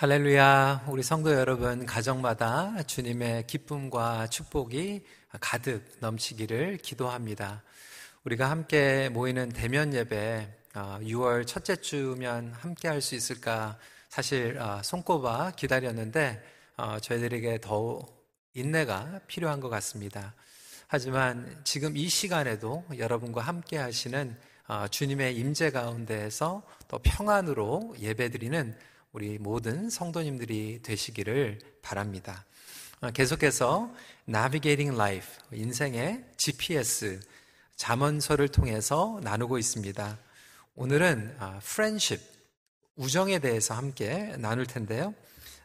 할렐루야. 우리 성도 여러분, 가정마다 주님의 기쁨과 축복이 가득 넘치기를 기도합니다. 우리가 함께 모이는 대면 예배, 6월 어, 첫째 주면 함께 할 수 있을까 사실 어, 손꼽아 기다렸는데, 어, 저희들에게 더 인내가 필요한 것 같습니다. 하지만 지금 이 시간에도 여러분과 함께 하시는 주님의 임재 가운데에서 또 평안으로 예배드리는 우리 모든 성도님들이 되시기를 바랍니다. 어, 계속해서 Navigating Life, 인생의 GPS, 자문서를 통해서 나누고 있습니다. 오늘은 아, Friendship, 우정에 대해서 함께 나눌 텐데요.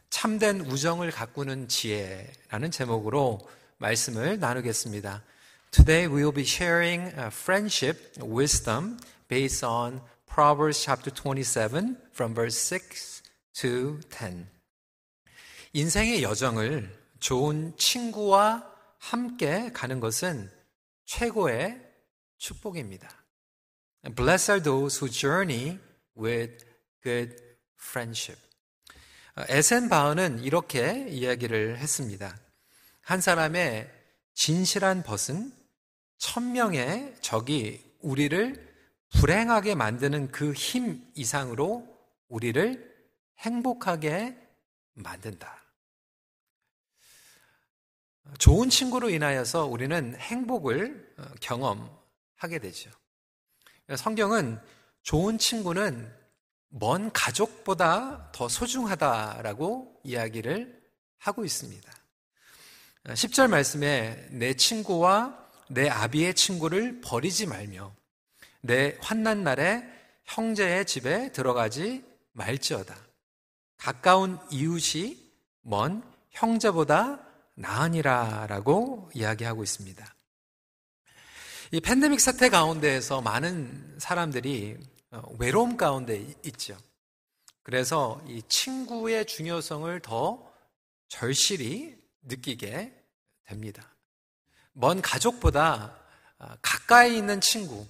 참된 우정을 가꾸는 지혜라는 제목으로 말씀을 나누겠습니다. Today we will be sharing friendship wisdom based on Proverbs chapter 27 from verse 6 to 10. 인생의 여정을 좋은 친구와 함께 가는 것은 최고의 축복입니다. Blessed are those who journey with good friendship. 에센 바흐는 이렇게 이야기를 했습니다. 한 사람의 진실한 벗은 천명의 적이 우리를 불행하게 만드는 그 힘 이상으로 우리를 행복하게 만든다. 좋은 친구로 인하여서 우리는 행복을 어, 경험하게 되죠. 성경은 좋은 친구는 먼 가족보다 더 소중하다라고 이야기를 하고 있습니다. 10절 말씀에 내 친구와 내 아비의 친구를 버리지 말며 내 환난 날에 형제의 집에 들어가지 말지어다. 가까운 이웃이 먼 형제보다 나으니라라고 이야기하고 있습니다. 이 팬데믹 사태 가운데에서 많은 사람들이 어, 외로움 가운데 있죠. 그래서 이 친구의 중요성을 더 절실히 느끼게 됩니다. 먼 가족보다 아, 가까이 있는 친구,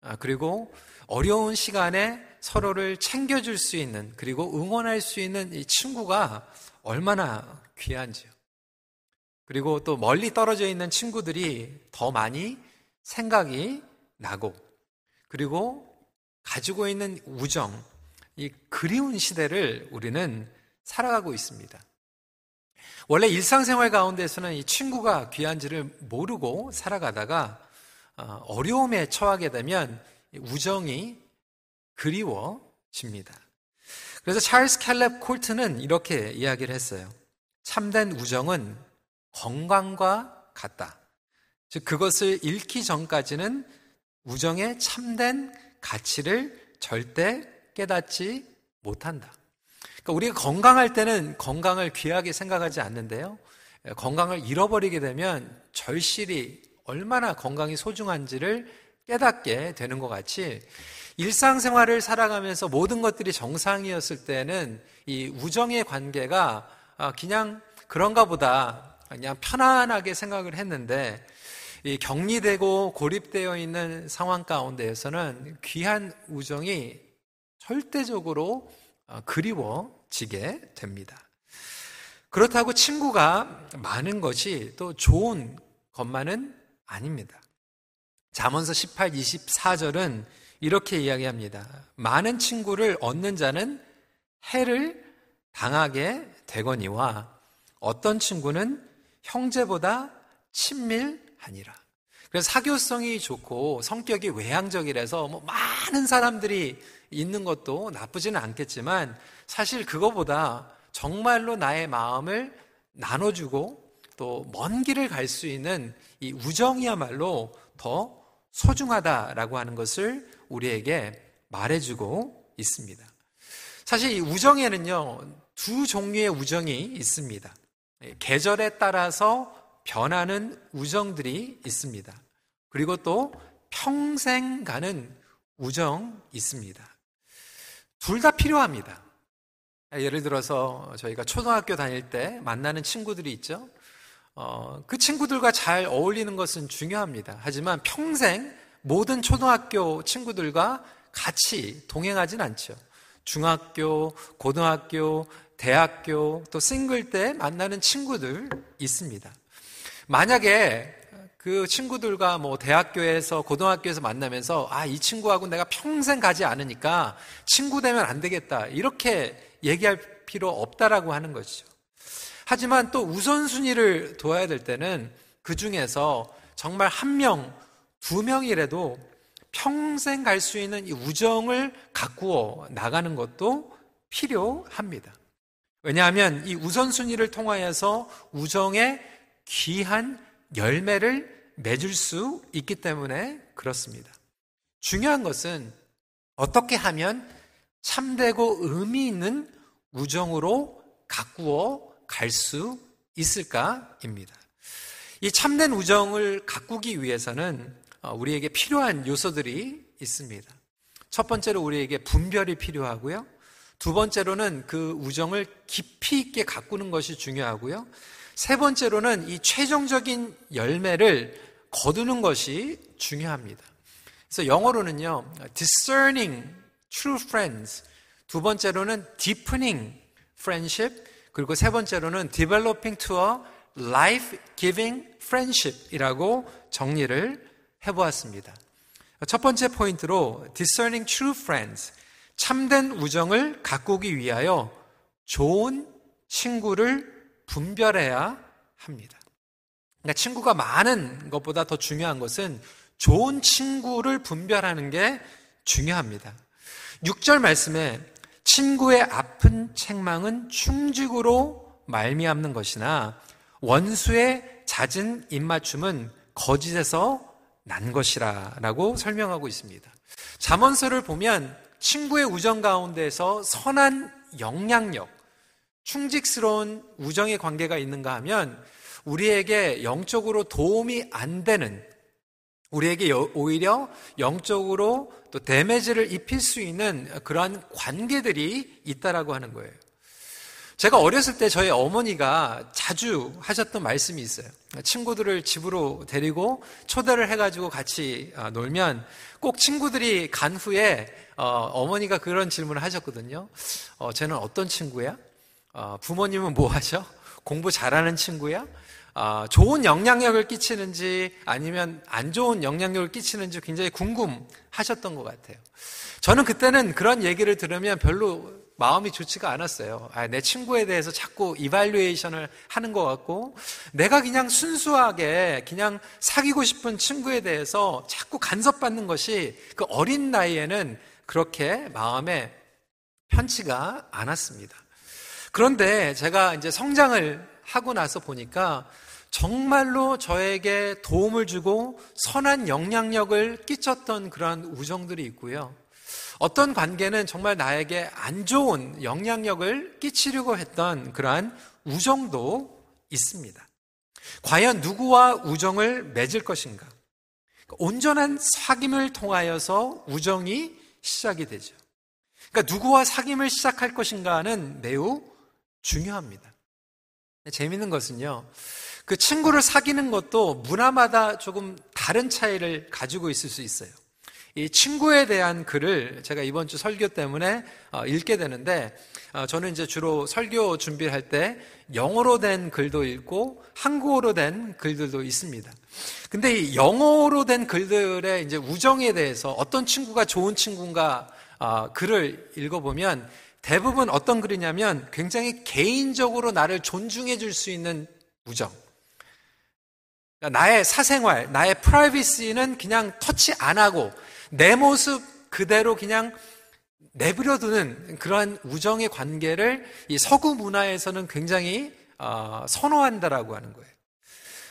아, 그리고 어려운 시간에 서로를 챙겨줄 수 있는 그리고 응원할 수 있는 이 친구가 얼마나 귀한지요. 그리고 또 멀리 떨어져 있는 친구들이 더 많이 생각이 나고 그리고 가지고 있는 우정, 이 그리운 시대를 우리는 살아가고 있습니다. 원래 일상생활 가운데서는 이 친구가 귀한지를 모르고 살아가다가 어, 어려움에 처하게 되면 우정이 그리워집니다. 그래서 찰스 캘렙 콜트는 이렇게 이야기를 했어요. 참된 우정은 건강과 같다. 즉, 그것을 잃기 전까지는 우정의 참된 가치를 절대 깨닫지 못한다. 그러니까 우리가 건강할 때는 건강을 귀하게 생각하지 않는데요. 건강을 잃어버리게 되면 절실히 얼마나 건강이 소중한지를 깨닫게 되는 것 같이 일상생활을 살아가면서 모든 것들이 정상이었을 때는 이 우정의 관계가 아, 그냥 그런가 보다 그냥 편안하게 생각을 했는데 이 격리되고 고립되어 있는 상황 가운데에서는 귀한 우정이 절대적으로 어, 그리워지게 됩니다. 그렇다고 친구가 많은 것이 또 좋은 것만은 아닙니다. 잠언서 18, 24절은 이렇게 이야기합니다. 많은 친구를 얻는 자는 해를 당하게 되거니와 어떤 친구는 형제보다 친밀하니라. 그래서 사교성이 좋고 성격이 외향적이라서 뭐 많은 사람들이 있는 것도 나쁘지는 않겠지만 사실 그거보다 정말로 나의 마음을 나눠주고 또 먼 길을 갈 수 있는 이 우정이야말로 더 소중하다라고 하는 것을 우리에게 말해주고 있습니다. 사실 이 우정에는요, 두 종류의 우정이 있습니다. 계절에 따라서 변하는 우정들이 있습니다. 그리고 또 평생 가는 우정 있습니다. 둘 다 필요합니다. 예를 들어서 저희가 초등학교 다닐 때 만나는 친구들이 있죠. 어, 그 친구들과 잘 어울리는 것은 중요합니다. 하지만 평생 모든 초등학교 친구들과 같이 동행하진 않죠. 중학교, 고등학교, 대학교, 또 싱글 때 만나는 친구들 있습니다. 만약에 그 친구들과 뭐 대학교에서 고등학교에서 만나면서 아, 이 친구하고 내가 평생 가지 않으니까 친구 되면 안 되겠다. 이렇게 얘기할 필요 없다라고 하는 것이죠. 하지만 또 우선순위를 둬야 될 때는 그 중에서 정말 한 명, 두 명이라도 평생 갈 수 있는 이 우정을 가꾸어 나가는 것도 필요합니다. 왜냐하면 이 우선순위를 통하여서 우정의 귀한 열매를 맺을 수 있기 때문에 그렇습니다. 중요한 것은 어떻게 하면 참되고 의미 있는 우정으로 가꾸어 갈 수 있을까입니다. 이 참된 우정을 가꾸기 위해서는 어, 우리에게 필요한 요소들이 있습니다. 첫 번째로 우리에게 분별이 필요하고요. 두 번째로는 그 우정을 깊이 있게 가꾸는 것이 중요하고요. 세 번째로는 이 최종적인 열매를 거두는 것이 중요합니다. 그래서 영어로는요, discerning true friends. 두 번째로는 deepening friendship. 그리고 세 번째로는 developing to a life-giving friendship이라고 정리를 해보았습니다. 첫 번째 포인트로 discerning true friends, 참된 우정을 가꾸기 위하여 좋은 친구를 분별해야 합니다. 그러니까 친구가 많은 것보다 더 중요한 것은 좋은 친구를 분별하는 게 중요합니다. 6절 말씀에 친구의 아픈 책망은 충직으로 말미암는 것이나 원수의 잦은 입맞춤은 거짓에서 난 것이라라고 설명하고 있습니다. 잠언서를 보면 친구의 우정 가운데서 선한 영향력, 충직스러운 우정의 관계가 있는가 하면 우리에게 영적으로 도움이 안 되는 우리에게 오히려 영적으로 또 데메지를 입힐 수 있는 그러한 관계들이 있다라고 하는 거예요. 제가 어렸을 때 저희 어머니가 자주 하셨던 말씀이 있어요. 친구들을 집으로 데리고 초대를 해가지고 같이 아, 놀면 꼭 친구들이 간 후에 어, 머니가 그런 질문을 하셨거든요. 어, 쟤는 어떤 친구야? 어, 부모님은 뭐 하셔? 공부 잘하는 친구야? 어, 좋은 영향력을 끼치는지 아니면 안 좋은 영향력을 끼치는지 굉장히 궁금하셨던 것 같아요. 저는 그때는 그런 얘기를 들으면 별로 마음이 좋지가 않았어요. 아, 내 친구에 대해서 자꾸 이발리에이션을 하는 것 같고, 내가 그냥 순수하게 그냥 사귀고 싶은 친구에 대해서 자꾸 간섭받는 것이 그 어린 나이에는 그렇게 마음에 편치가 않았습니다. 그런데 제가 이제 성장을 하고 나서 보니까 정말로 저에게 도움을 주고 선한 영향력을 끼쳤던 그런 우정들이 있고요. 어떤 관계는 정말 나에게 안 좋은 영향력을 끼치려고 했던 그러한 우정도 있습니다. 과연 누구와 우정을 맺을 것인가? 온전한 사귐을 통하여서 우정이 시작이 되죠. 그러니까 누구와 사귐을 시작할 것인가는 매우 중요합니다. 재밌는 것은요. 그 친구를 사귀는 것도 문화마다 조금 다른 차이를 가지고 있을 수 있어요. 이 친구에 대한 글을 제가 이번 주 설교 때문에 어, 읽게 되는데 어, 저는 이제 주로 설교 준비할 때 영어로 된 글도 읽고 한국어로 된 글들도 있습니다. 근데 이 영어로 된 글들의 이제 우정에 대해서 어떤 친구가 좋은 친구인가 어, 글을 읽어보면 대부분 어떤 글이냐면 굉장히 개인적으로 나를 존중해 줄 수 있는 우정. 그러니까 나의 사생활, 나의 프라이비시는 그냥 터치 안 하고 내 모습 그대로 그냥 내버려두는 그러한 우정의 관계를 이 서구 문화에서는 굉장히 어, 선호한다라고 하는 거예요.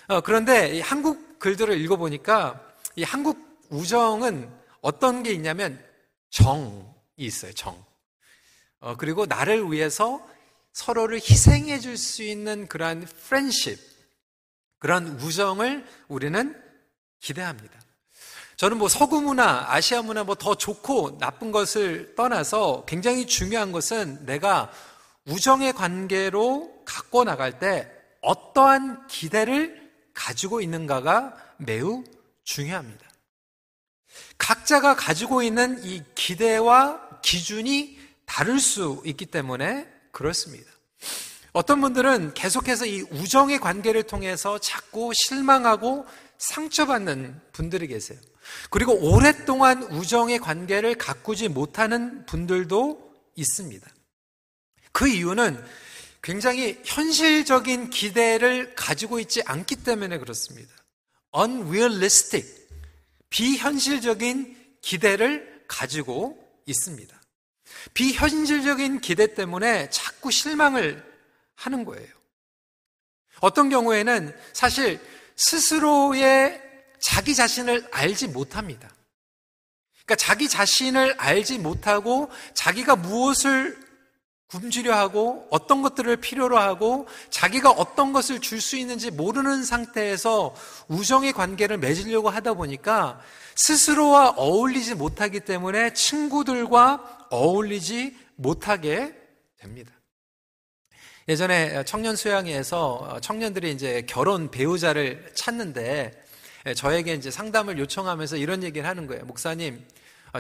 어, 그런데 한국 글들을 읽어보니까 이 한국 우정은 어떤 게 있냐면 정이 있어요. 정. 어, 그리고 나를 위해서 서로를 희생해 줄 수 있는 그러한 프렌십, 그런 우정을 우리는 기대합니다. 저는 뭐 서구 문화, 아시아 문화 뭐 더 좋고 나쁜 것을 떠나서 굉장히 중요한 것은 내가 우정의 관계로 갖고 나갈 때 어떠한 기대를 가지고 있는가가 매우 중요합니다. 각자가 가지고 있는 이 기대와 기준이 다를 수 있기 때문에 그렇습니다. 어떤 분들은 계속해서 이 우정의 관계를 통해서 자꾸 실망하고 상처받는 분들이 계세요. 그리고 오랫동안 우정의 관계를 가꾸지 못하는 분들도 있습니다. 그 이유는 굉장히 현실적인 기대를 가지고 있지 않기 때문에 그렇습니다. unrealistic, 비현실적인 기대를 가지고 있습니다. 비현실적인 기대 때문에 자꾸 실망을 하는 거예요. 어떤 경우에는 사실 스스로의 자기 자신을 알지 못합니다. 그러니까 자기 자신을 알지 못하고 자기가 무엇을 굶주려 하고 어떤 것들을 필요로 하고 자기가 어떤 것을 줄 수 있는지 모르는 상태에서 우정의 관계를 맺으려고 하다 보니까 스스로와 어울리지 못하기 때문에 친구들과 어울리지 못하게 됩니다. 예전에 청년 수양회에서 청년들이 이제 결혼 배우자를 찾는데 저에게 이제 상담을 요청하면서 이런 얘기를 하는 거예요. 목사님,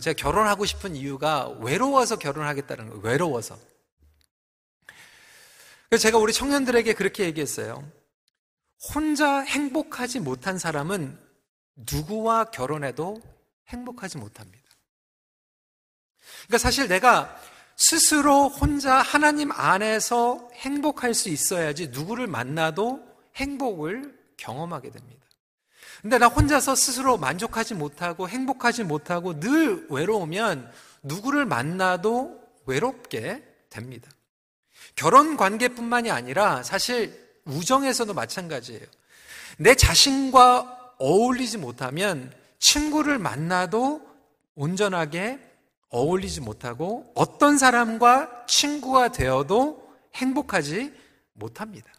제가 결혼하고 싶은 이유가 외로워서 결혼하겠다는 거예요. 외로워서. 그래서 제가 우리 청년들에게 그렇게 얘기했어요. 혼자 행복하지 못한 사람은 누구와 결혼해도 행복하지 못합니다. 그러니까 사실 내가 스스로 혼자 하나님 안에서 행복할 수 있어야지 누구를 만나도 행복을 경험하게 됩니다. 근데 나 혼자서 스스로 만족하지 못하고 행복하지 못하고 늘 외로우면 누구를 만나도 외롭게 됩니다. 결혼 관계뿐만이 아니라 사실 우정에서도 마찬가지예요. 내 자신과 어울리지 못하면 친구를 만나도 온전하게 어울리지 못하고 어떤 사람과 친구가 되어도 행복하지 못합니다.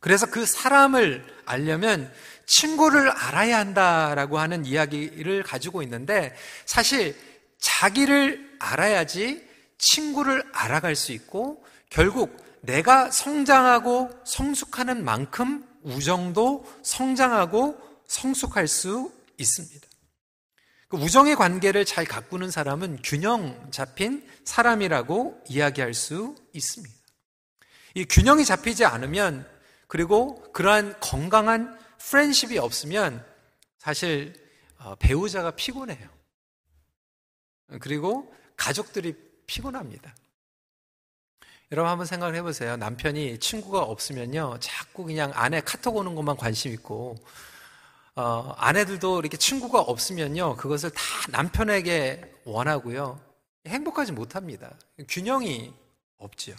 그래서 그 사람을 알려면 친구를 알아야 한다라고 하는 이야기를 가지고 있는데 사실 자기를 알아야지 친구를 알아갈 수 있고 결국 내가 성장하고 성숙하는 만큼 우정도 성장하고 성숙할 수 있습니다. 그 우정의 관계를 잘 가꾸는 사람은 균형 잡힌 사람이라고 이야기할 수 있습니다. 이 균형이 잡히지 않으면 그리고 그러한 건강한 프렌십이 없으면 사실 어, 배우자가 피곤해요. 그리고 가족들이 피곤합니다. 여러분 한번 생각을 해보세요. 남편이 친구가 없으면요, 자꾸 그냥 아내 카톡 오는 것만 관심 있고, 어, 아내들도 이렇게 친구가 없으면요, 그것을 다 남편에게 원하고요, 행복하지 못합니다. 균형이 없지요.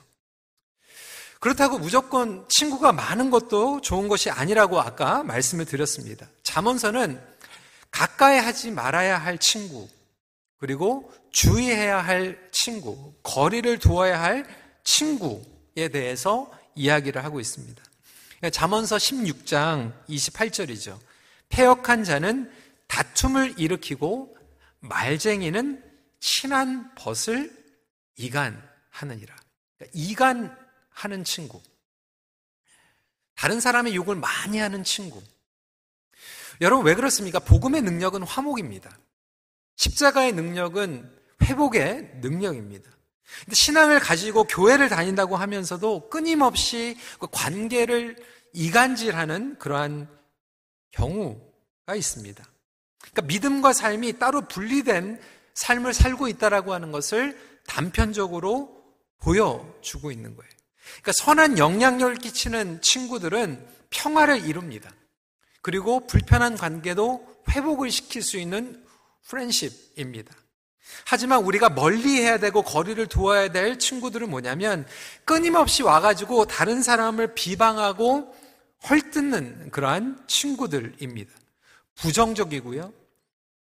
그렇다고 무조건 친구가 많은 것도 좋은 것이 아니라고 아까 말씀을 드렸습니다. 잠언서는 가까이 하지 말아야 할 친구, 그리고 주의해야 할 친구, 거리를 두어야 할 친구에 대해서 이야기를 하고 있습니다. 잠언서 16장 28절이죠. 폐역한 자는 다툼을 일으키고 말쟁이는 친한 벗을 이간하느니라. 그러니까 이간하는 친구. 다른 사람의 욕을 많이 하는 친구. 여러분 왜 그렇습니까? 복음의 능력은 화목입니다. 십자가의 능력은 회복의 능력입니다. 근데 신앙을 가지고 교회를 다닌다고 하면서도 끊임없이 그 관계를 이간질하는 그러한 경우가 있습니다. 그러니까 믿음과 삶이 따로 분리된 삶을 살고 있다라고 하는 것을 단편적으로 보여주고 있는 거예요. 그러니까 선한 영향력을 끼치는 친구들은 평화를 이룹니다. 그리고 불편한 관계도 회복을 시킬 수 있는 프렌십입니다. 하지만 우리가 멀리 해야 되고 거리를 두어야 될 친구들은 뭐냐면 끊임없이 와가지고 다른 사람을 비방하고 헐뜯는 그러한 친구들입니다. 부정적이고요.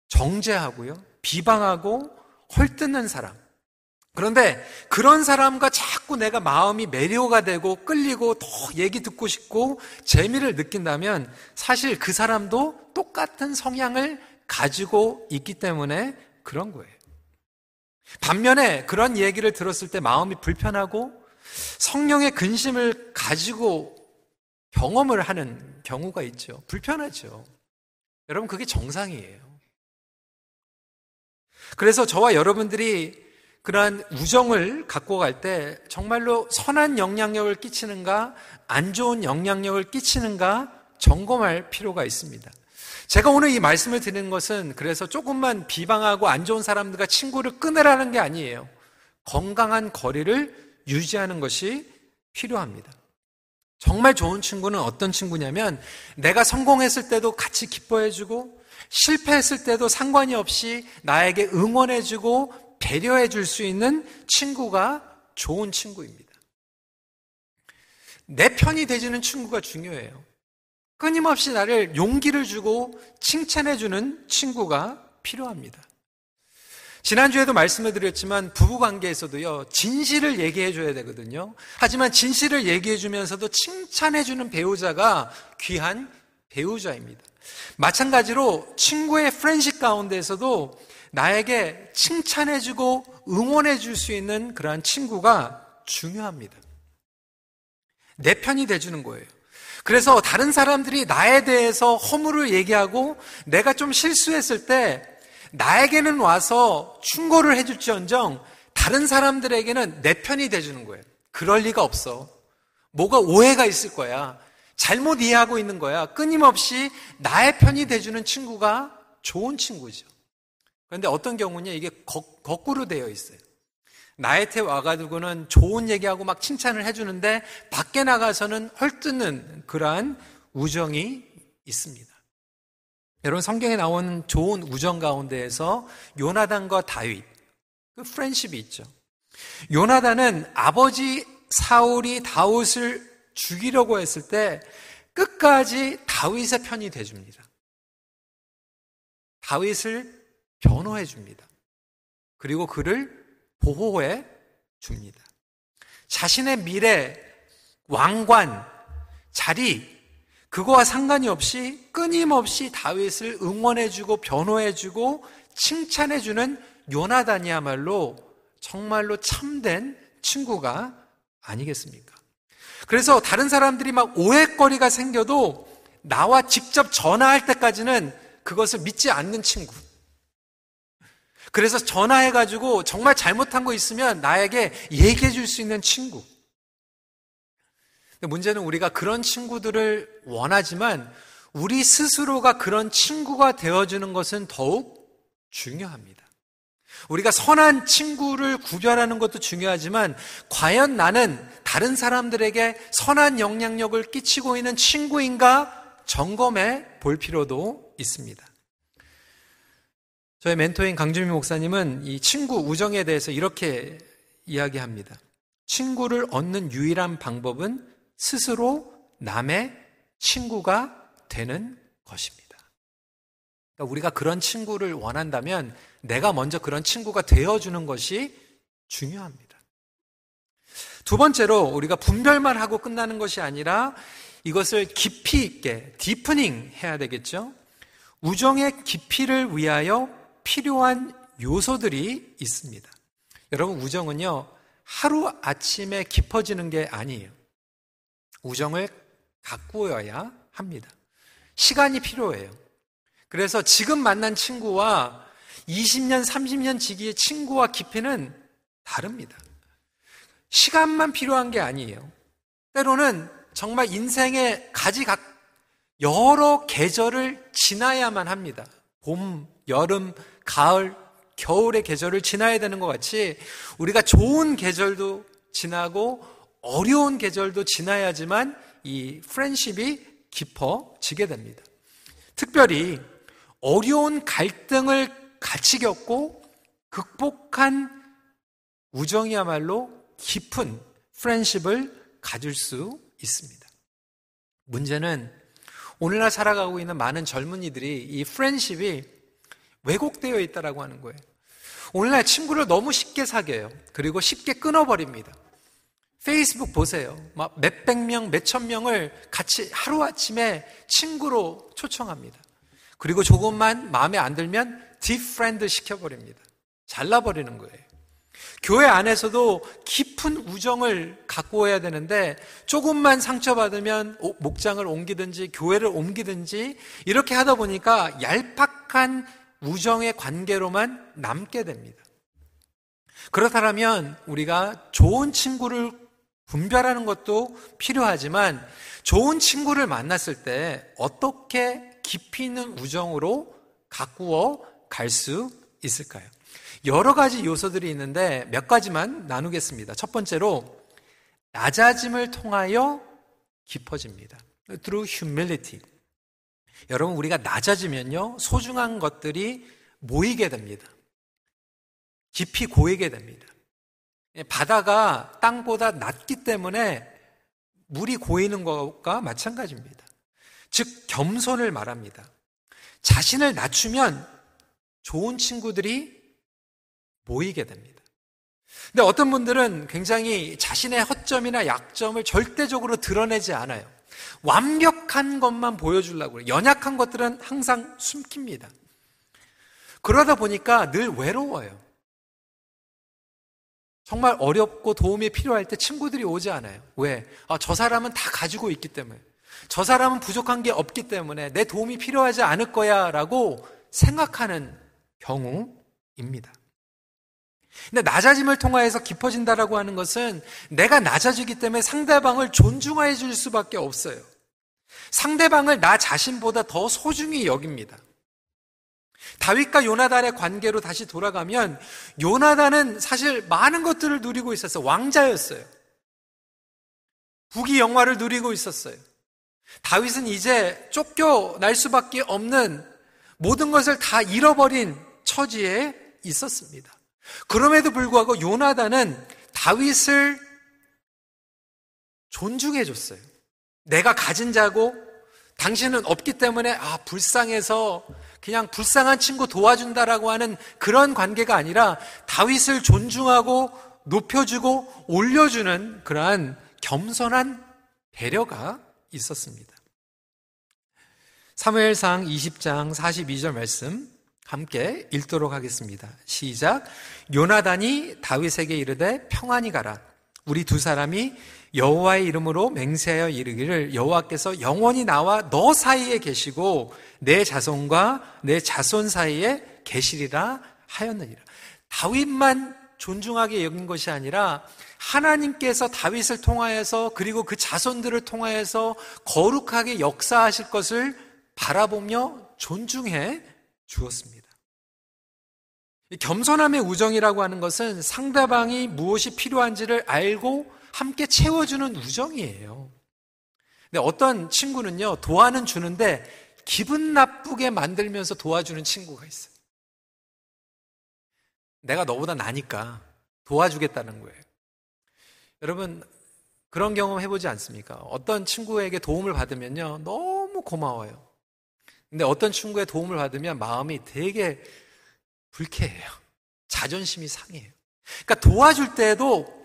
정죄하고요. 비방하고 헐뜯는 사람. 그런데 그런 사람과 자꾸 내가 마음이 매료가 되고 끌리고 더 얘기 듣고 싶고 재미를 느낀다면 사실 그 사람도 똑같은 성향을 가지고 있기 때문에 그런 거예요. 반면에 그런 얘기를 들었을 때 마음이 불편하고 성령의 근심을 가지고 경험을 하는 경우가 있죠. 불편하죠. 여러분, 그게 정상이에요. 그래서 저와 여러분들이 그러한 우정을 갖고 갈 때 정말로 선한 영향력을 끼치는가, 안 좋은 영향력을 끼치는가 점검할 필요가 있습니다. 제가 오늘 이 말씀을 드리는 것은 그래서 조금만 비방하고 안 좋은 사람들과 친구를 끊으라는 게 아니에요. 건강한 거리를 유지하는 것이 필요합니다. 정말 좋은 친구는 어떤 친구냐면 내가 성공했을 때도 같이 기뻐해주고 실패했을 때도 상관이 없이 나에게 응원해주고 배려해줄 수 있는 친구가 좋은 친구입니다. 내 편이 되지는 친구가 중요해요. 끊임없이 나를 용기를 주고 칭찬해주는 친구가 필요합니다. 지난주에도 말씀을 드렸지만 부부 관계에서도요, 진실을 얘기해 줘야 되거든요. 하지만 진실을 얘기해 주면서도 칭찬해 주는 배우자가 귀한 배우자입니다. 마찬가지로 친구의 프렌십 가운데에서도 나에게 칭찬해 주고 응원해 줄 수 있는 그러한 친구가 중요합니다. 내 편이 돼주는 거예요. 그래서 다른 사람들이 나에 대해서 허물을 얘기하고 내가 좀 실수했을 때 나에게는 와서 충고를 해줄지언정 다른 사람들에게는 내 편이 돼주는 거예요. 그럴 리가 없어. 뭐가 오해가 있을 거야. 잘못 이해하고 있는 거야. 끊임없이 나의 편이 돼주는 친구가 좋은 친구죠. 그런데 어떤 경우냐 이게 거, 꾸로 되어 있어요. 나한테 와가지고는 좋은 얘기하고 막 칭찬을 해주는데 밖에 나가서는 헐뜯는 그러한 우정이 있습니다. 여러분 성경에 나온 좋은 우정 가운데에서 요나단과 다윗 그 프렌십이 있죠. 요나단은 아버지 사울이 다윗을 죽이려고 했을 때 끝까지 다윗의 편이 돼 줍니다. 다윗을 변호해 줍니다. 그리고 그를 보호해 줍니다. 자신의 미래, 왕관, 자리, 그거와 상관이 없이 끊임없이 다윗을 응원해주고 변호해주고 칭찬해주는 요나단이야말로 정말로 참된 친구가 아니겠습니까? 그래서 다른 사람들이 막 오해거리가 생겨도 나와 직접 전화할 때까지는 그것을 믿지 않는 친구. 그래서 전화해가지고 정말 잘못한 거 있으면 나에게 얘기해 줄 수 있는 친구. 문제는 우리가 그런 친구들을 원하지만 우리 스스로가 그런 친구가 되어주는 것은 더욱 중요합니다. 우리가 선한 친구를 구별하는 것도 중요하지만 과연 나는 다른 사람들에게 선한 영향력을 끼치고 있는 친구인가 점검해 볼 필요도 있습니다. 저의 멘토인 강주민 목사님은 이 친구 우정에 대해서 이렇게 이야기합니다. 친구를 얻는 유일한 방법은 스스로 남의 친구가 되는 것입니다. 그러니까 우리가 그런 친구를 원한다면 내가 먼저 그런 친구가 되어주는 것이 중요합니다. 두 번째로 우리가 분별만 하고 끝나는 것이 아니라 이것을 깊이 있게 디프닝 해야 되겠죠. 우정의 깊이를 위하여 필요한 요소들이 있습니다. 여러분, 우정은요, 하루 아침에 깊어지는 게 아니에요. 우정을 가꾸어야 합니다. 시간이 필요해요. 그래서 지금 만난 친구와 20년, 30년 지기의 친구와 깊이는 다릅니다. 시간만 필요한 게 아니에요. 때로는 정말 인생의 가지각 여러 계절을 지나야만 합니다. 봄, 여름, 가을, 겨울의 계절을 지나야 되는 것 같이 우리가 좋은 계절도 지나고 어려운 계절도 지나야지만 이 프렌십이 깊어지게 됩니다. 특별히 어려운 갈등을 같이 겪고 극복한 우정이야말로 깊은 friendship을 가질 수 있습니다. 문제는 오늘날 살아가고 있는 많은 젊은이들이 이 friendship이 왜곡되어 있다라고 하는 거예요. 오늘날 친구를 너무 쉽게 사귀어요. 그리고 쉽게 끊어버립니다. 페이스북 보세요. 막 몇백 명, 몇천 명을 같이 하루아침에 친구로 초청합니다. 그리고 조금만 마음에 안 들면 defriend 시켜버립니다. 잘라버리는 거예요. 교회 안에서도 깊은 우정을 갖고 해야 되는데 조금만 상처받으면 목장을 옮기든지 교회를 옮기든지 이렇게 하다 보니까 얄팍한 우정의 관계로만 남게 됩니다. 그렇다면 우리가 좋은 친구를 분별하는 것도 필요하지만 좋은 친구를 만났을 때 어떻게 깊이 있는 우정으로 가꾸어 갈 수 있을까요? 여러 가지 요소들이 있는데 몇 가지만 나누겠습니다. 첫 번째로 낮아짐을 통하여 깊어집니다. through humility. 여러분, 우리가 낮아지면요, 소중한 것들이 모이게 됩니다. 깊이 고이게 됩니다. 바다가 땅보다 낮기 때문에 물이 고이는 것과 마찬가지입니다. 즉, 겸손을 말합니다. 자신을 낮추면 좋은 친구들이 모이게 됩니다. 근데 어떤 분들은 굉장히 자신의 허점이나 약점을 절대적으로 드러내지 않아요. 완벽한 것만 보여주려고 해요. 연약한 것들은 항상 숨깁니다. 그러다 보니까 늘 외로워요. 정말 어렵고 도움이 필요할 때 친구들이 오지 않아요. 왜? 아, 저 사람은 다 가지고 있기 때문에. 저 사람은 부족한 게 없기 때문에 내 도움이 필요하지 않을 거야 라고 생각하는 경우입니다. 근데 낮아짐을 통하여서 깊어진다라고 하는 것은 내가 낮아지기 때문에 상대방을 존중해 줄 수밖에 없어요. 상대방을 나 자신보다 더 소중히 여깁니다. 다윗과 요나단의 관계로 다시 돌아가면 요나단은 사실 많은 것들을 누리고 있었어요. 왕자였어요. 부귀 영화를 누리고 있었어요. 다윗은 이제 쫓겨날 수밖에 없는 모든 것을 다 잃어버린 처지에 있었습니다. 그럼에도 불구하고 요나단은 다윗을 존중해 줬어요. 내가 가진 자고 당신은 없기 때문에 아 불쌍해서 그냥 불쌍한 친구 도와준다라고 하는 그런 관계가 아니라 다윗을 존중하고 높여주고 올려주는 그러한 겸손한 배려가 있었습니다. 사무엘상 20장 42절 말씀 함께 읽도록 하겠습니다. 시작. 요나단이 다윗에게 이르되 평안히 가라. 우리 두 사람이 여호와의 이름으로 맹세하여 이르기를 여호와께서 영원히 나와 너 사이에 계시고 내 자손과 내 자손 사이에 계시리라 하였느니라. 다윗만 존중하게 여긴 것이 아니라 하나님께서 다윗을 통하여서 그리고 그 자손들을 통하여서 거룩하게 역사하실 것을 바라보며 존중해 주었습니다. 겸손함의 우정이라고 하는 것은 상대방이 무엇이 필요한지를 알고 함께 채워주는 우정이에요. 근데 어떤 친구는요, 도와는 주는데 기분 나쁘게 만들면서 도와주는 친구가 있어요. 내가 너보다 나니까 도와주겠다는 거예요. 여러분, 그런 경험 해보지 않습니까? 어떤 친구에게 도움을 받으면요, 너무 고마워요. 근데 어떤 친구의 도움을 받으면 마음이 되게 불쾌해요. 자존심이 상해요. 그러니까 도와줄 때도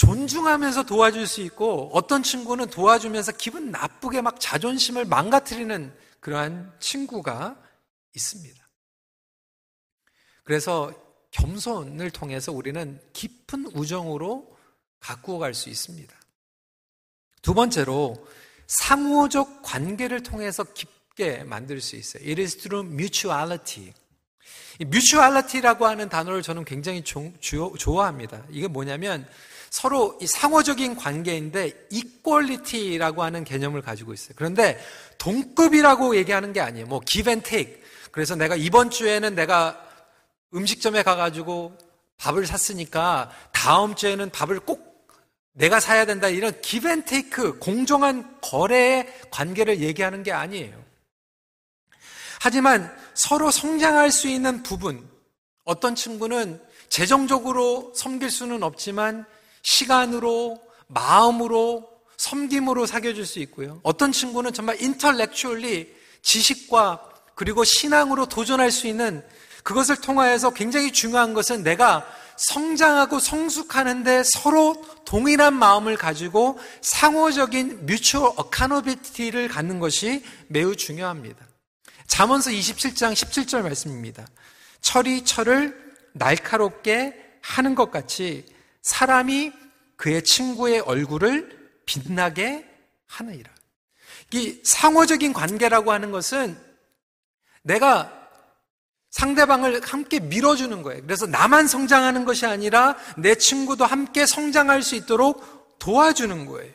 존중하면서 도와줄 수 있고 어떤 친구는 도와주면서 기분 나쁘게 막 자존심을 망가뜨리는 그러한 친구가 있습니다. 그래서 겸손을 통해서 우리는 깊은 우정으로 가꾸어 갈 수 있습니다. 두 번째로 상호적 관계를 통해서 깊게 만들 수 있어요. It is through mutuality. 뮤추얼리티라고 하는 단어를 저는 굉장히 조, 주, 좋아합니다. 이게 뭐냐면 서로 이 상호적인 관계인데 이퀄리티라고 하는 개념을 가지고 있어요. 그런데 동급이라고 얘기하는 게 아니에요. 뭐 give and take. 그래서 내가 이번 주에는 내가 음식점에 가가지고 밥을 샀으니까 다음 주에는 밥을 꼭 내가 사야 된다. 이런 take, 공정한 거래의 관계를 얘기하는 게 아니에요. 하지만 서로 성장할 수 있는 부분, 어떤 친구는 재정적으로 섬길 수는 없지만 시간으로, 마음으로, 섬김으로 사귀어줄 수 있고요. 어떤 친구는 정말 인터렉츄얼리 지식과 그리고 신앙으로 도전할 수 있는 그것을 통하여서 굉장히 중요한 것은 내가 성장하고 성숙하는데 서로 동일한 마음을 가지고 상호적인 뮤추얼 어카노비티를 갖는 것이 매우 중요합니다. 잠언서 27장 17절 말씀입니다. 철이 철을 날카롭게 하는 것 같이 사람이 그의 친구의 얼굴을 빛나게 하느니라. 이 상호적인 관계라고 하는 것은 내가 상대방을 함께 밀어주는 거예요. 그래서 나만 성장하는 것이 아니라 내 친구도 함께 성장할 수 있도록 도와주는 거예요.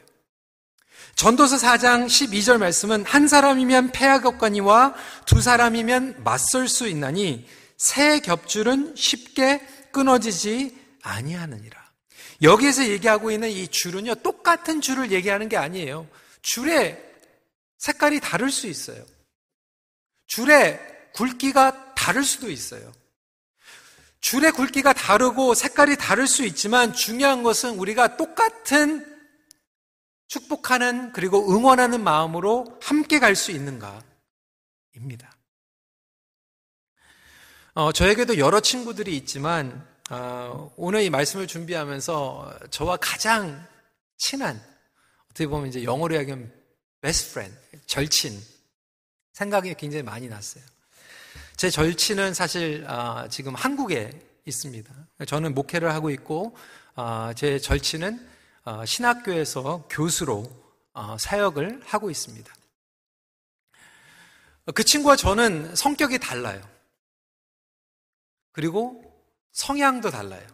전도서 4장 12절 말씀은 한 사람이면 패하겠거니와 두 사람이면 맞설 수 있나니 새 겹줄은 쉽게 끊어지지 아니하느니라. 여기에서 얘기하고 있는 이 줄은요, 똑같은 줄을 얘기하는 게 아니에요. 줄의 색깔이 다를 수 있어요. 줄의 굵기가 다를 수도 있어요. 줄의 굵기가 다르고 색깔이 다를 수 있지만 중요한 것은 우리가 똑같은 축복하는 그리고 응원하는 마음으로 함께 갈 수 있는가입니다. 어, 저에게도 여러 친구들이 있지만 어, 오늘 이 말씀을 준비하면서 저와 가장 친한 어떻게 보면 이제 영어로 이야기하면 best friend, 절친 생각이 굉장히 많이 났어요. 제 절친은 사실 어, 지금 한국에 있습니다. 저는 목회를 하고 있고 어, 제 절친은 어, 신학교에서 교수로 어, 사역을 하고 있습니다. 그 친구와 저는 성격이 달라요. 그리고 성향도 달라요.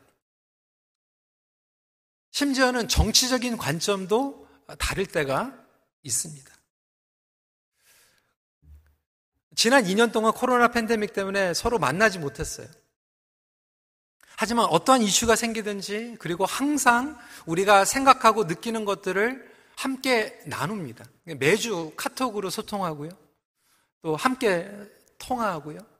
심지어는 정치적인 관점도 다를 때가 있습니다. 지난 2년 동안 코로나 팬데믹 때문에 서로 만나지 못했어요. 하지만 어떠한 이슈가 생기든지 그리고 항상 우리가 생각하고 느끼는 것들을 함께 나눕니다. 매주 카톡으로 소통하고요. 또 함께 통화하고요.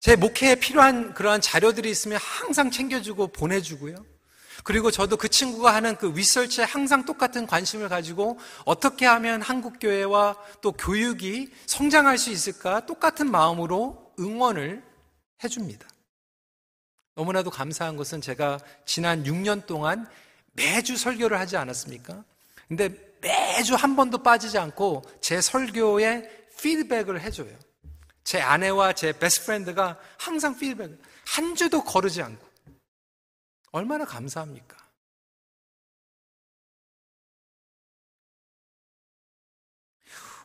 제 목회에 필요한 그러한 자료들이 있으면 항상 챙겨주고 보내주고요. 그리고 저도 그 친구가 하는 그 리서치에 항상 똑같은 관심을 가지고 어떻게 하면 한국 교회와 또 교육이 성장할 수 있을까 똑같은 마음으로 응원을 해줍니다. 너무나도 감사한 것은 제가 지난 6년 동안 매주 설교를 하지 않았습니까? 근데 매주 한 번도 빠지지 않고 제 설교에 피드백을 해줘요. 제 아내와 제 best friend가 항상 피드백을 한 주도 거르지 않고 얼마나 감사합니까?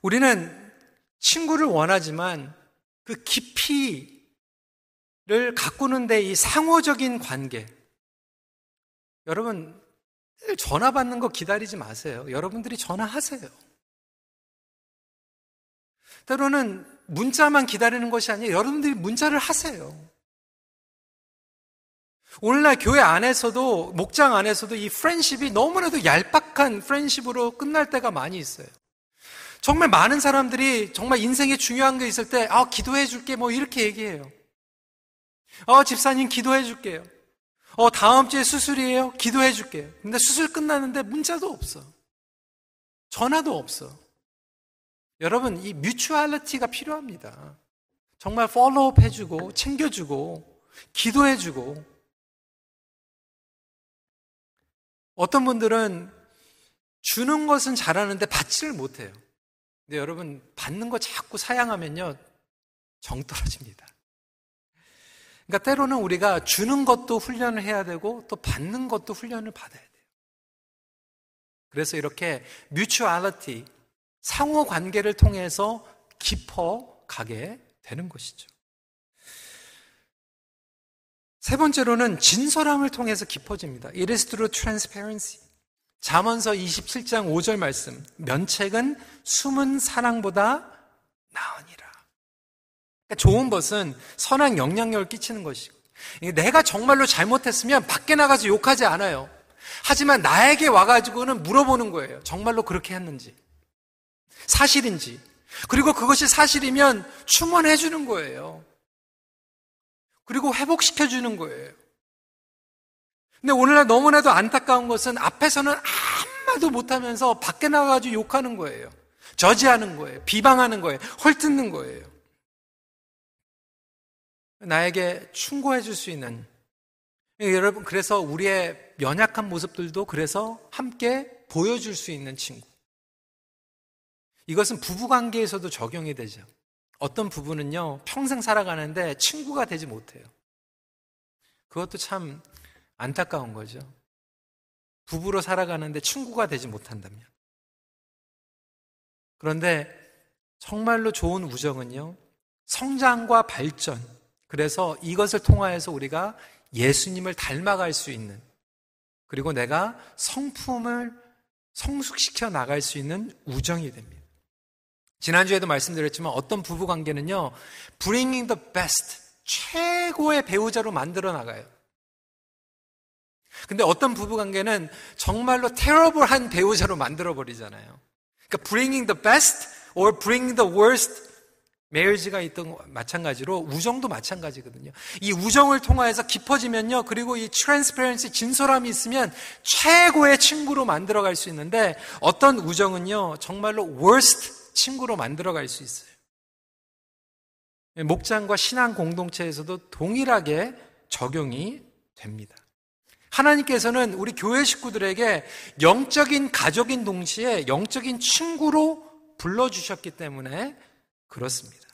우리는 친구를 원하지만 그 깊이를 가꾸는데 이 상호적인 관계 여러분 전화 받는 거 기다리지 마세요. 여러분들이 전화하세요. 때로는 문자만 기다리는 것이 아니라 여러분들이 문자를 하세요. 오늘날 교회 안에서도, 목장 안에서도 이 프렌십이 너무나도 얄팍한 프렌십으로 끝날 때가 많이 있어요. 정말 많은 사람들이 정말 인생에 중요한 게 있을 때, 아, 기도해 줄게, 뭐 이렇게 얘기해요. 어, 집사님 기도해 줄게요. 어, 다음 주에 수술이에요? 기도해 줄게요. 근데 수술 끝났는데 문자도 없어. 전화도 없어. 여러분, 이 뮤추얼리티가 필요합니다. 정말 팔로우업 해주고, 챙겨주고, 기도해주고. 어떤 분들은 주는 것은 잘하는데 받지를 못해요. 근데 여러분, 받는 거 자꾸 사양하면요, 정 떨어집니다. 그러니까 때로는 우리가 주는 것도 훈련을 해야 되고, 또 받는 것도 훈련을 받아야 돼요. 그래서 이렇게 뮤추얼리티, 상호 관계를 통해서 깊어 가게 되는 것이죠. 세 번째로는 진솔함을 통해서 깊어집니다. It is through transparency. 잠언서 27장 5절 말씀. 면책은 숨은 사랑보다 나으니라. 그러니까 좋은 것은 선한 영향력을 끼치는 것이고 내가 정말로 잘못했으면 밖에 나가서 욕하지 않아요. 하지만 나에게 와가지고는 물어보는 거예요. 정말로 그렇게 했는지. 사실인지. 그리고 그것이 사실이면 충원해 주는 거예요. 그리고 회복시켜 주는 거예요. 근데 오늘날 너무나도 안타까운 것은 앞에서는 아무도 못하면서 밖에 나가가지고 욕하는 거예요. 저지하는 거예요. 비방하는 거예요. 헐뜯는 거예요. 나에게 충고해 줄 수 있는 여러분 그래서 우리의 연약한 모습들도 그래서 함께 보여줄 수 있는 친구. 이것은 부부 관계에서도 적용이 되죠. 어떤 부부는요, 평생 살아가는데 친구가 되지 못해요. 그것도 참 안타까운 거죠. 부부로 살아가는데 친구가 되지 못한다면. 그런데 정말로 좋은 우정은요, 성장과 발전, 그래서 이것을 통하여서 우리가 예수님을 닮아갈 수 있는, 그리고 내가 성품을 성숙시켜 나갈 수 있는 우정이 됩니다. 지난주에도 말씀드렸지만 어떤 부부 관계는요, bringing the best, 최고의 배우자로 만들어 나가요. 근데 어떤 부부 관계는 정말로 terrible한 배우자로 만들어 버리잖아요. 그러니까 bringing the best or bringing the worst 메일즈가 있던 마찬가지로 우정도 마찬가지거든요. 이 우정을 통하여서 깊어지면요. 그리고 이 트랜스페런시 진솔함이 있으면 최고의 친구로 만들어 갈 수 있는데 어떤 우정은요. 정말로 worst 친구로 만들어 갈 수 있어요. 목장과 신앙 공동체에서도 동일하게 적용이 됩니다. 하나님께서는 우리 교회 식구들에게 영적인 가족인 동시에 영적인 친구로 불러주셨기 때문에 그렇습니다.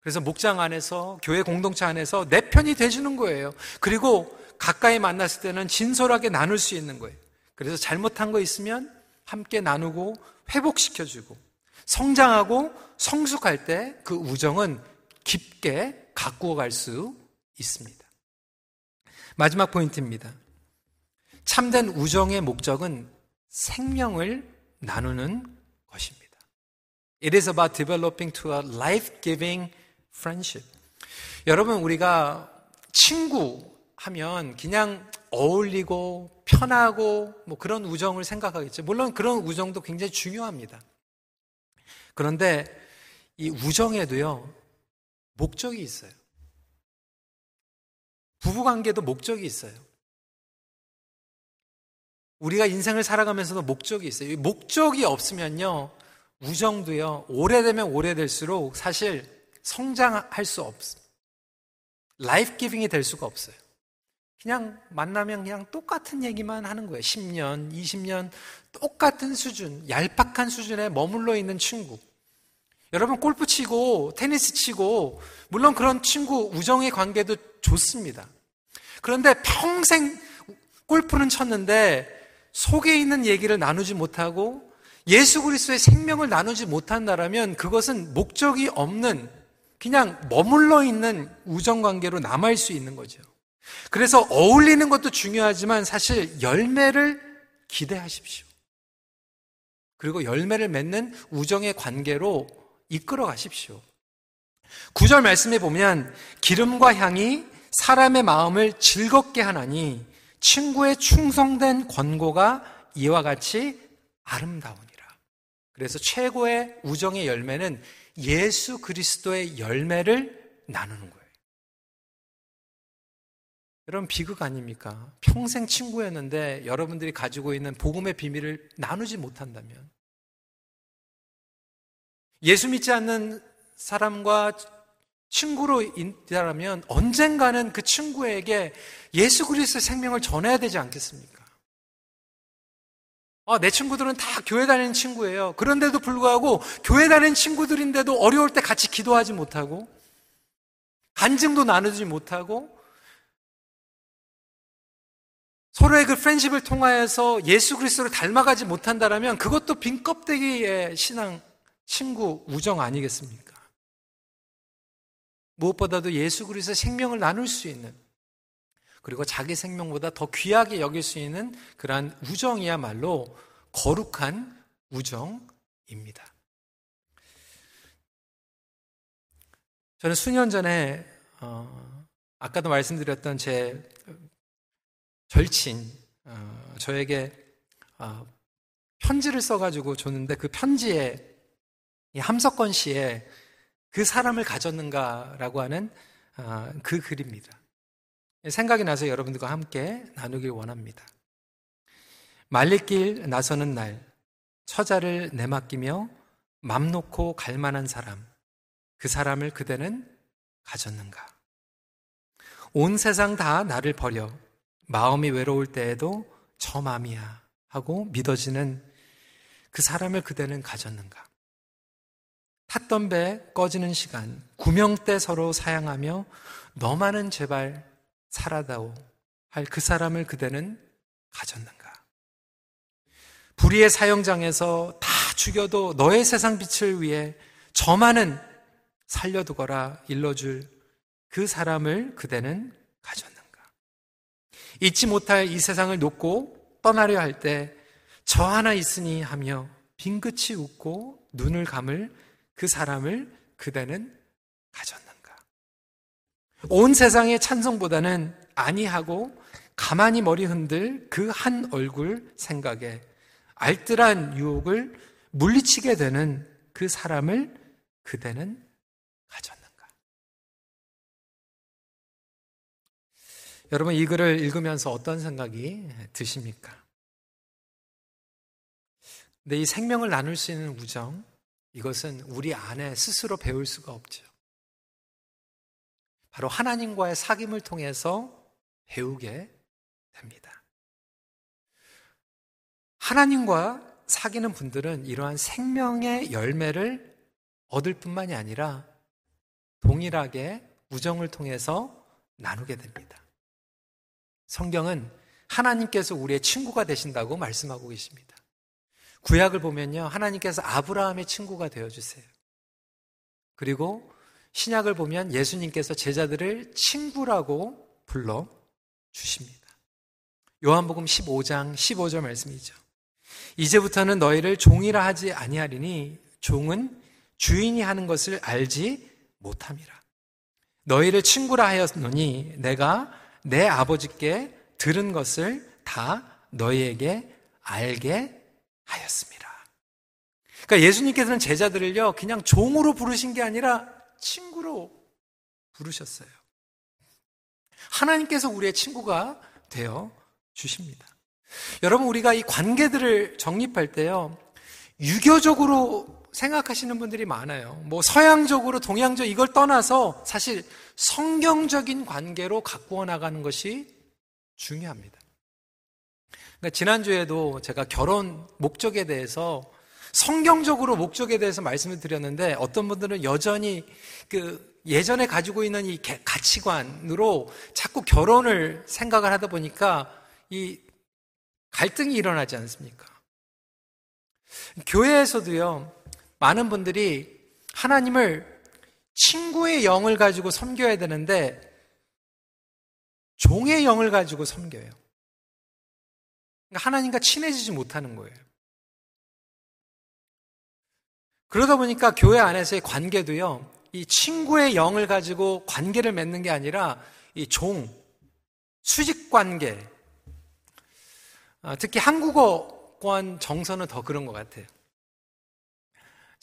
그래서 목장 안에서, 교회 공동체 안에서 내 편이 돼주는 거예요. 그리고 가까이 만났을 때는 진솔하게 나눌 수 있는 거예요. 그래서 잘못한 거 있으면 함께 나누고 회복시켜주고 성장하고 성숙할 때 그 우정은 깊게 가꾸어 갈 수 있습니다. 마지막 포인트입니다. 참된 우정의 목적은 생명을 나누는 것입니다. It is about developing to a life-giving friendship. 여러분, 우리가 친구 하면 그냥 어울리고 편하고 뭐 그런 우정을 생각하겠죠. 물론 그런 우정도 굉장히 중요합니다. 그런데 이 우정에도요, 목적이 있어요. 부부 관계도 목적이 있어요. 우리가 인생을 살아가면서도 목적이 있어요. 목적이 없으면요, 우정도요, 오래되면 오래될수록 사실 성장할 수 없어요. 라이프 기빙이 될 수가 없어요. 그냥 만나면 그냥 똑같은 얘기만 하는 거예요. 10년, 20년, 똑같은 수준, 얄팍한 수준에 머물러 있는 친구. 여러분 골프 치고 테니스 치고 물론 그런 친구 우정의 관계도 좋습니다. 그런데 평생 골프는 쳤는데 속에 있는 얘기를 나누지 못하고 예수 그리스도의 생명을 나누지 못한다라면 그것은 목적이 없는 그냥 머물러 있는 우정 관계로 남을 수 있는 거죠. 그래서 어울리는 것도 중요하지만 사실 열매를 기대하십시오. 그리고 열매를 맺는 우정의 관계로 이끌어 가십시오. 구절 말씀에 보면 기름과 향이 사람의 마음을 즐겁게 하나니 친구의 충성된 권고가 이와 같이 아름다우니라. 그래서 최고의 우정의 열매는 예수 그리스도의 열매를 나누는 거예요. 여러분 비극 아닙니까? 평생 친구였는데 여러분들이 가지고 있는 복음의 비밀을 나누지 못한다면 예수 믿지 않는 사람과 친구로 있다면 언젠가는 그 친구에게 예수 그리스도의 생명을 전해야 되지 않겠습니까? 아, 내 친구들은 다 교회 다니는 친구예요. 그런데도 불구하고 교회 다니는 친구들인데도 어려울 때 같이 기도하지 못하고 간증도 나누지 못하고 서로의 그 프렌십을 통하여서 예수 그리스도를 닮아가지 못한다면 그것도 빈 껍데기의 신앙 친구, 우정 아니겠습니까? 무엇보다도 예수 그리스도의 생명을 나눌 수 있는 그리고 자기 생명보다 더 귀하게 여길 수 있는 그러한 우정이야말로 거룩한 우정입니다. 저는 수년 전에 어, 아까도 말씀드렸던 제 절친 어, 저에게 어, 편지를 써가지고 줬는데 그 편지에 이 함석권 씨의 그 사람을 가졌는가라고 하는 아, 그 글입니다. 생각이 나서 여러분들과 함께 나누길 원합니다. 말리길 나서는 날, 처자를 내맡기며 맘 놓고 갈 만한 사람, 그 사람을 그대는 가졌는가? 온 세상 다 나를 버려 마음이 외로울 때에도 저 맘이야 하고 믿어지는 그 사람을 그대는 가졌는가? 탔던 배 꺼지는 시간, 구명대 서로 사양하며 너만은 제발 살아다오 할 그 사람을 그대는 가졌는가? 불의의 사형장에서 다 죽여도 너의 세상 빛을 위해 저만은 살려두거라 일러줄 그 사람을 그대는 가졌는가? 잊지 못할 이 세상을 놓고 떠나려 할 때 저 하나 있으니 하며 빙긋이 웃고 눈을 감을 그 사람을 그대는 가졌는가? 온 세상의 찬성보다는 아니하고 가만히 머리 흔들 그 한 얼굴 생각에 알뜰한 유혹을 물리치게 되는 그 사람을 그대는 여러분 이 글을 읽으면서 어떤 생각이 드십니까? 근데 이 생명을 나눌 수 있는 우정, 이것은 우리 안에 스스로 배울 수가 없죠. 바로 하나님과의 사귐을 통해서 배우게 됩니다. 하나님과 사귀는 분들은 이러한 생명의 열매를 얻을 뿐만이 아니라 동일하게 우정을 통해서 나누게 됩니다. 성경은 하나님께서 우리의 친구가 되신다고 말씀하고 계십니다. 구약을 보면요. 하나님께서 아브라함의 친구가 되어주세요. 그리고 신약을 보면 예수님께서 제자들을 친구라고 불러 주십니다. 요한복음 15장 15절 말씀이죠. 이제부터는 너희를 종이라 하지 아니하리니 종은 주인이 하는 것을 알지 못함이라. 너희를 친구라 하였노니 내가 내 아버지께 들은 것을 다 너희에게 알게 하였습니다. 그러니까 예수님께서는 제자들을요, 그냥 종으로 부르신 게 아니라 친구로 부르셨어요. 하나님께서 우리의 친구가 되어 주십니다. 여러분, 우리가 이 관계들을 정립할 때요, 유교적으로 생각하시는 분들이 많아요. 뭐 서양적으로 동양적 이걸 떠나서 사실 성경적인 관계로 가꾸어 나가는 것이 중요합니다. 그러니까 지난주에도 제가 결혼 목적에 대해서 성경적으로 목적에 대해서 말씀을 드렸는데 어떤 분들은 여전히 그 예전에 가지고 있는 이 가치관으로 자꾸 결혼을 생각을 하다 보니까 이 갈등이 일어나지 않습니까? 교회에서도요, 많은 분들이 하나님을 친구의 영을 가지고 섬겨야 되는데, 종의 영을 가지고 섬겨요. 그러니까 하나님과 친해지지 못하는 거예요. 그러다 보니까 교회 안에서의 관계도요, 이 친구의 영을 가지고 관계를 맺는 게 아니라 이 종, 수직 관계, 어, 특히 한국어권 정서는 더 그런 것 같아요.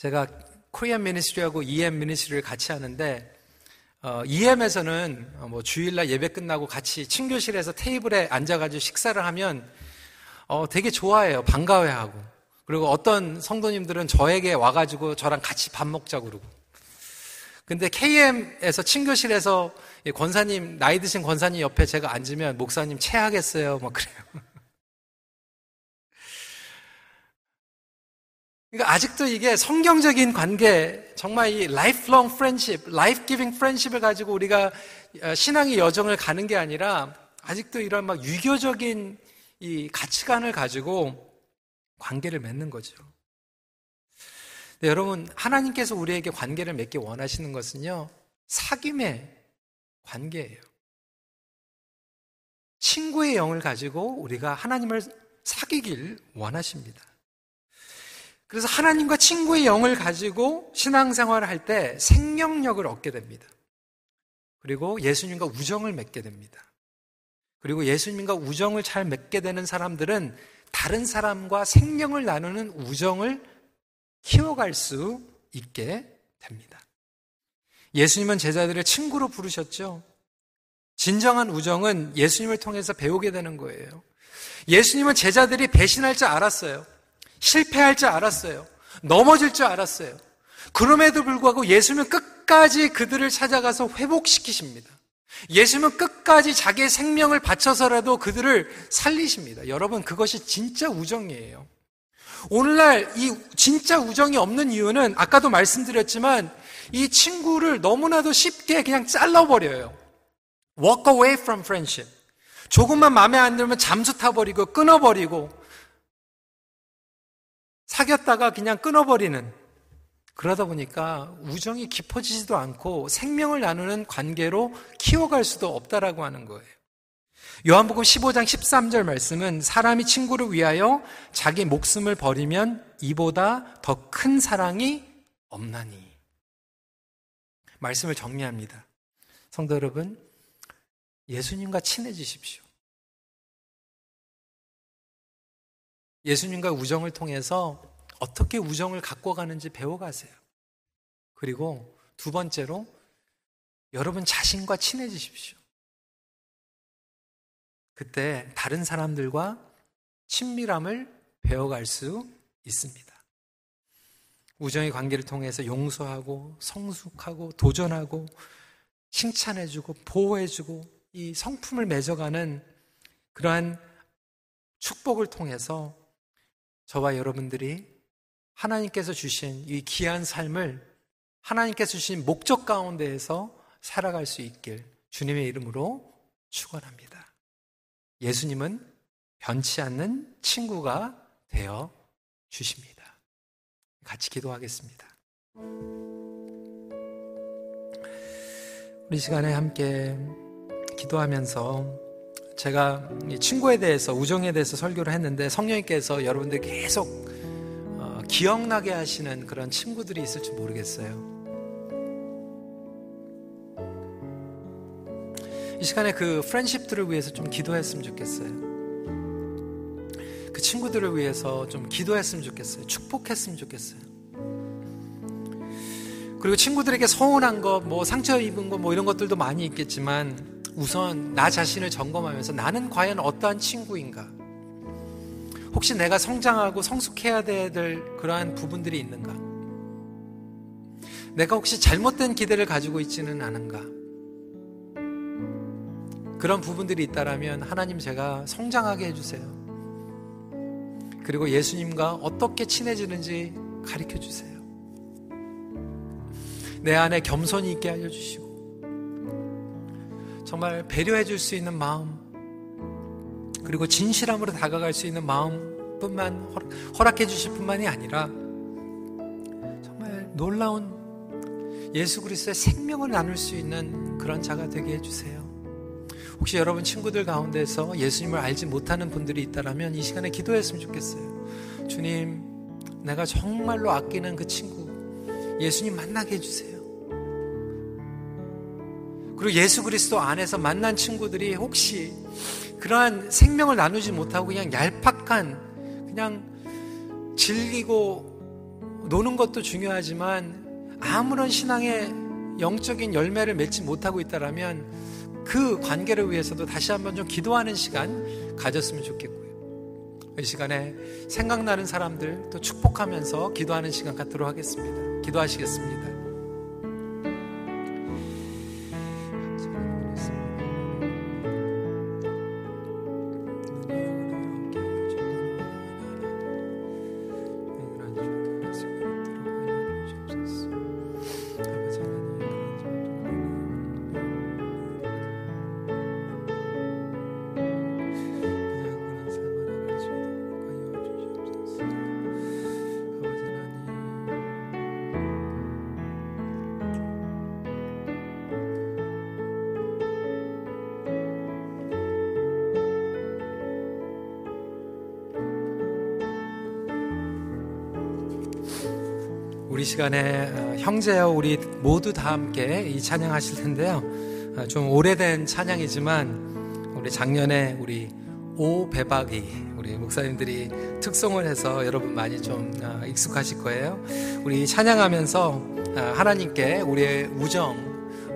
제가 코리안 미니스트리하고 EM 미니스트리를 같이 하는데 어, EM에서는 뭐 주일날 예배 끝나고 같이 친교실에서 테이블에 앉아가지고 식사를 하면 어, 되게 좋아해요. 반가워하고. 그리고 어떤 성도님들은 저에게 와가지고 저랑 같이 밥 먹자고 그러고. 근데 KM에서 친교실에서 권사님, 나이 드신 권사님 옆에 제가 앉으면 목사님 체하겠어요. 막 그래요. 그러니까 아직도 이게 성경적인 관계, 정말 이 lifelong friendship, life-giving friendship을 가지고 우리가 어, 신앙의 여정을 가는 게 아니라 아직도 이런 막 유교적인 이 가치관을 가지고 관계를 맺는 거죠. 네, 여러분, 하나님께서 우리에게 관계를 맺기 원하시는 것은요, 사귐의 관계예요. 친구의 영을 가지고 우리가 하나님을 사귀길 원하십니다. 그래서 하나님과 친구의 영을 가지고 신앙생활을 할 때 생명력을 얻게 됩니다. 그리고 예수님과 우정을 맺게 됩니다. 그리고 예수님과 우정을 잘 맺게 되는 사람들은 다른 사람과 생명을 나누는 우정을 키워갈 수 있게 됩니다. 예수님은 제자들을 친구로 부르셨죠. 진정한 우정은 예수님을 통해서 배우게 되는 거예요. 예수님은 제자들이 배신할 줄 알았어요. 실패할 줄 알았어요. 넘어질 줄 알았어요. 그럼에도 불구하고 예수님은 끝까지 그들을 찾아가서 회복시키십니다. 예수님은 끝까지 자기의 생명을 바쳐서라도 그들을 살리십니다. 여러분, 그것이 진짜 우정이에요. 오늘날 이 진짜 우정이 없는 이유는 아까도 말씀드렸지만 이 친구를 너무나도 쉽게 그냥 잘라버려요. Walk away from friendship. 조금만 마음에 안 들면 잠수 타버리고 끊어버리고 사귀었다가 그냥 끊어버리는 그러다 보니까 우정이 깊어지지도 않고 생명을 나누는 관계로 키워갈 수도 없다라고 하는 거예요. 요한복음 15장 13절 말씀은 사람이 친구를 위하여 자기 목숨을 버리면 이보다 더 큰 사랑이 없나니. 말씀을 정리합니다. 성도 여러분, 예수님과 친해지십시오. 예수님과 우정을 통해서 어떻게 우정을 갖고 가는지 배워가세요. 그리고 두 번째로 여러분 자신과 친해지십시오. 그때 다른 사람들과 친밀함을 배워갈 수 있습니다. 우정의 관계를 통해서 용서하고 성숙하고 도전하고 칭찬해주고 보호해주고 이 성품을 맺어가는 그러한 축복을 통해서 저와 여러분들이 하나님께서 주신 이 귀한 삶을 하나님께서 주신 목적 가운데에서 살아갈 수 있길 주님의 이름으로 축원합니다. 예수님은 변치 않는 친구가 되어 주십니다. 같이 기도하겠습니다. 우리 시간에 함께 기도하면서 제가 친구에 대해서 우정에 대해서 설교를 했는데 성령님께서 여러분들 계속 어, 기억나게 하시는 그런 친구들이 있을지 모르겠어요. 이 시간에 그 프렌십들을 위해서 좀 기도했으면 좋겠어요. 그 친구들을 위해서 좀 기도했으면 좋겠어요. 축복했으면 좋겠어요. 그리고 친구들에게 서운한 것, 뭐 상처 입은 것, 뭐 이런 것들도 많이 있겠지만 우선 나 자신을 점검하면서 나는 과연 어떠한 친구인가? 혹시 내가 성장하고 성숙해야 될 그러한 부분들이 있는가? 내가 혹시 잘못된 기대를 가지고 있지는 않은가? 그런 부분들이 있다라면 하나님 제가 성장하게 해주세요. 그리고 예수님과 어떻게 친해지는지 가르쳐 주세요. 내 안에 겸손이 있게 알려주시고, 정말 배려해 줄 수 있는 마음, 그리고 진실함으로 다가갈 수 있는 마음 뿐만 허락해 주실 뿐만이 아니라, 정말 놀라운 예수 그리스도의 생명을 나눌 수 있는 그런 자가 되게 해주세요. 혹시 여러분 친구들 가운데서 예수님을 알지 못하는 분들이 있다면 이 시간에 기도했으면 좋겠어요. 주님, 내가 정말로 아끼는 그 친구, 예수님 만나게 해주세요. 그리고 예수 그리스도 안에서 만난 친구들이 혹시 그러한 생명을 나누지 못하고 그냥 얄팍한, 그냥 즐기고 노는 것도 중요하지만 아무런 신앙의 영적인 열매를 맺지 못하고 있다라면 그 관계를 위해서도 다시 한번 좀 기도하는 시간 가졌으면 좋겠고요. 이 시간에 생각나는 사람들 또 축복하면서 기도하는 시간 갖도록 하겠습니다. 기도하시겠습니다. 시간에 어, 형제여 우리 모두 다 함께 이 찬양하실 텐데요. 어, 좀 오래된 찬양이지만 우리 작년에 우리 오배박이 우리 목사님들이 특송을 해서 여러분 많이 좀 어, 익숙하실 거예요. 우리 찬양하면서 하나님께 우리의 우정,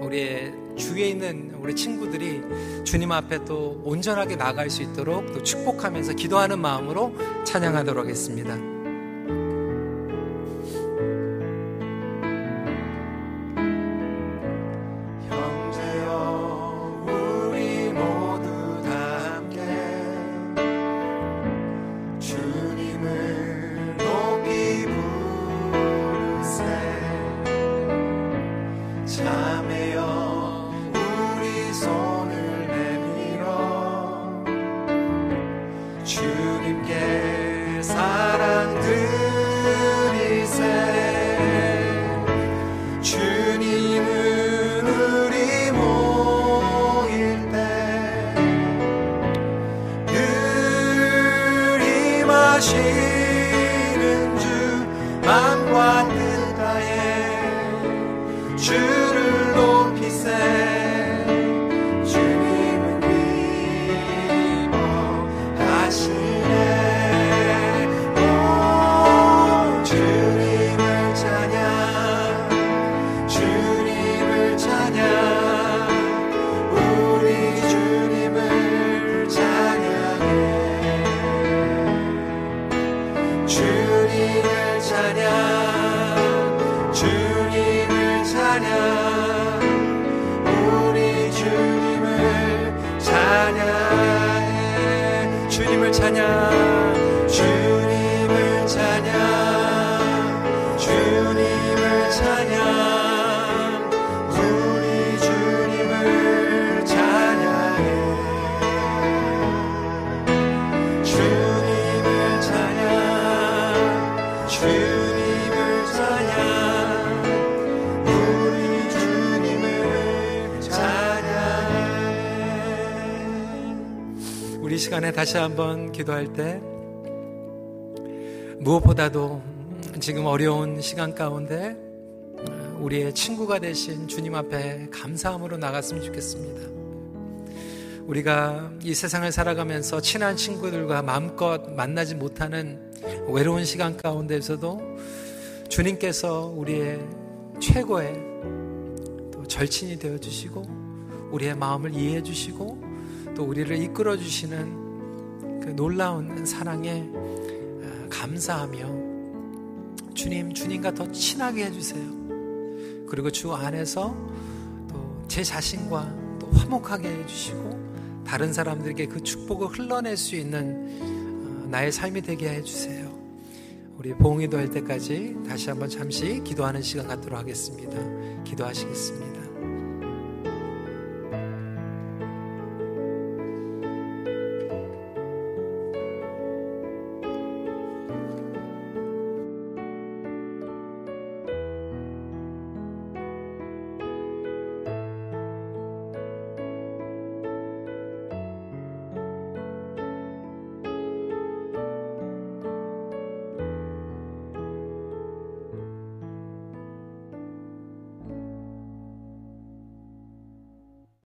우리의 주위에 있는 우리 친구들이 주님 앞에 또 온전하게 나갈 수 있도록 또 축복하면서 기도하는 마음으로 찬양하도록 하겠습니다. 시간에 다시 한번 기도할 때 무엇보다도 지금 어려운 시간 가운데 우리의 친구가 되신 주님 앞에 감사함으로 나갔으면 좋겠습니다. 우리가 이 세상을 살아가면서 친한 친구들과 마음껏 만나지 못하는 외로운 시간 가운데서도 주님께서 우리의 최고의 또 절친이 되어 주시고 우리의 마음을 이해해 주시고 또 우리를 이끌어 주시는 그 놀라운 사랑에 아, 감사하며 주님, 주님과 더 친하게 해주세요. 그리고 주 안에서 또 제 자신과 또 화목하게 해주시고 다른 사람들에게 그 축복을 흘러낼 수 있는 어, 나의 삶이 되게 해주세요. 우리 봉이도 할 때까지 다시 한번 잠시 기도하는 시간 갖도록 하겠습니다. 기도하시겠습니다.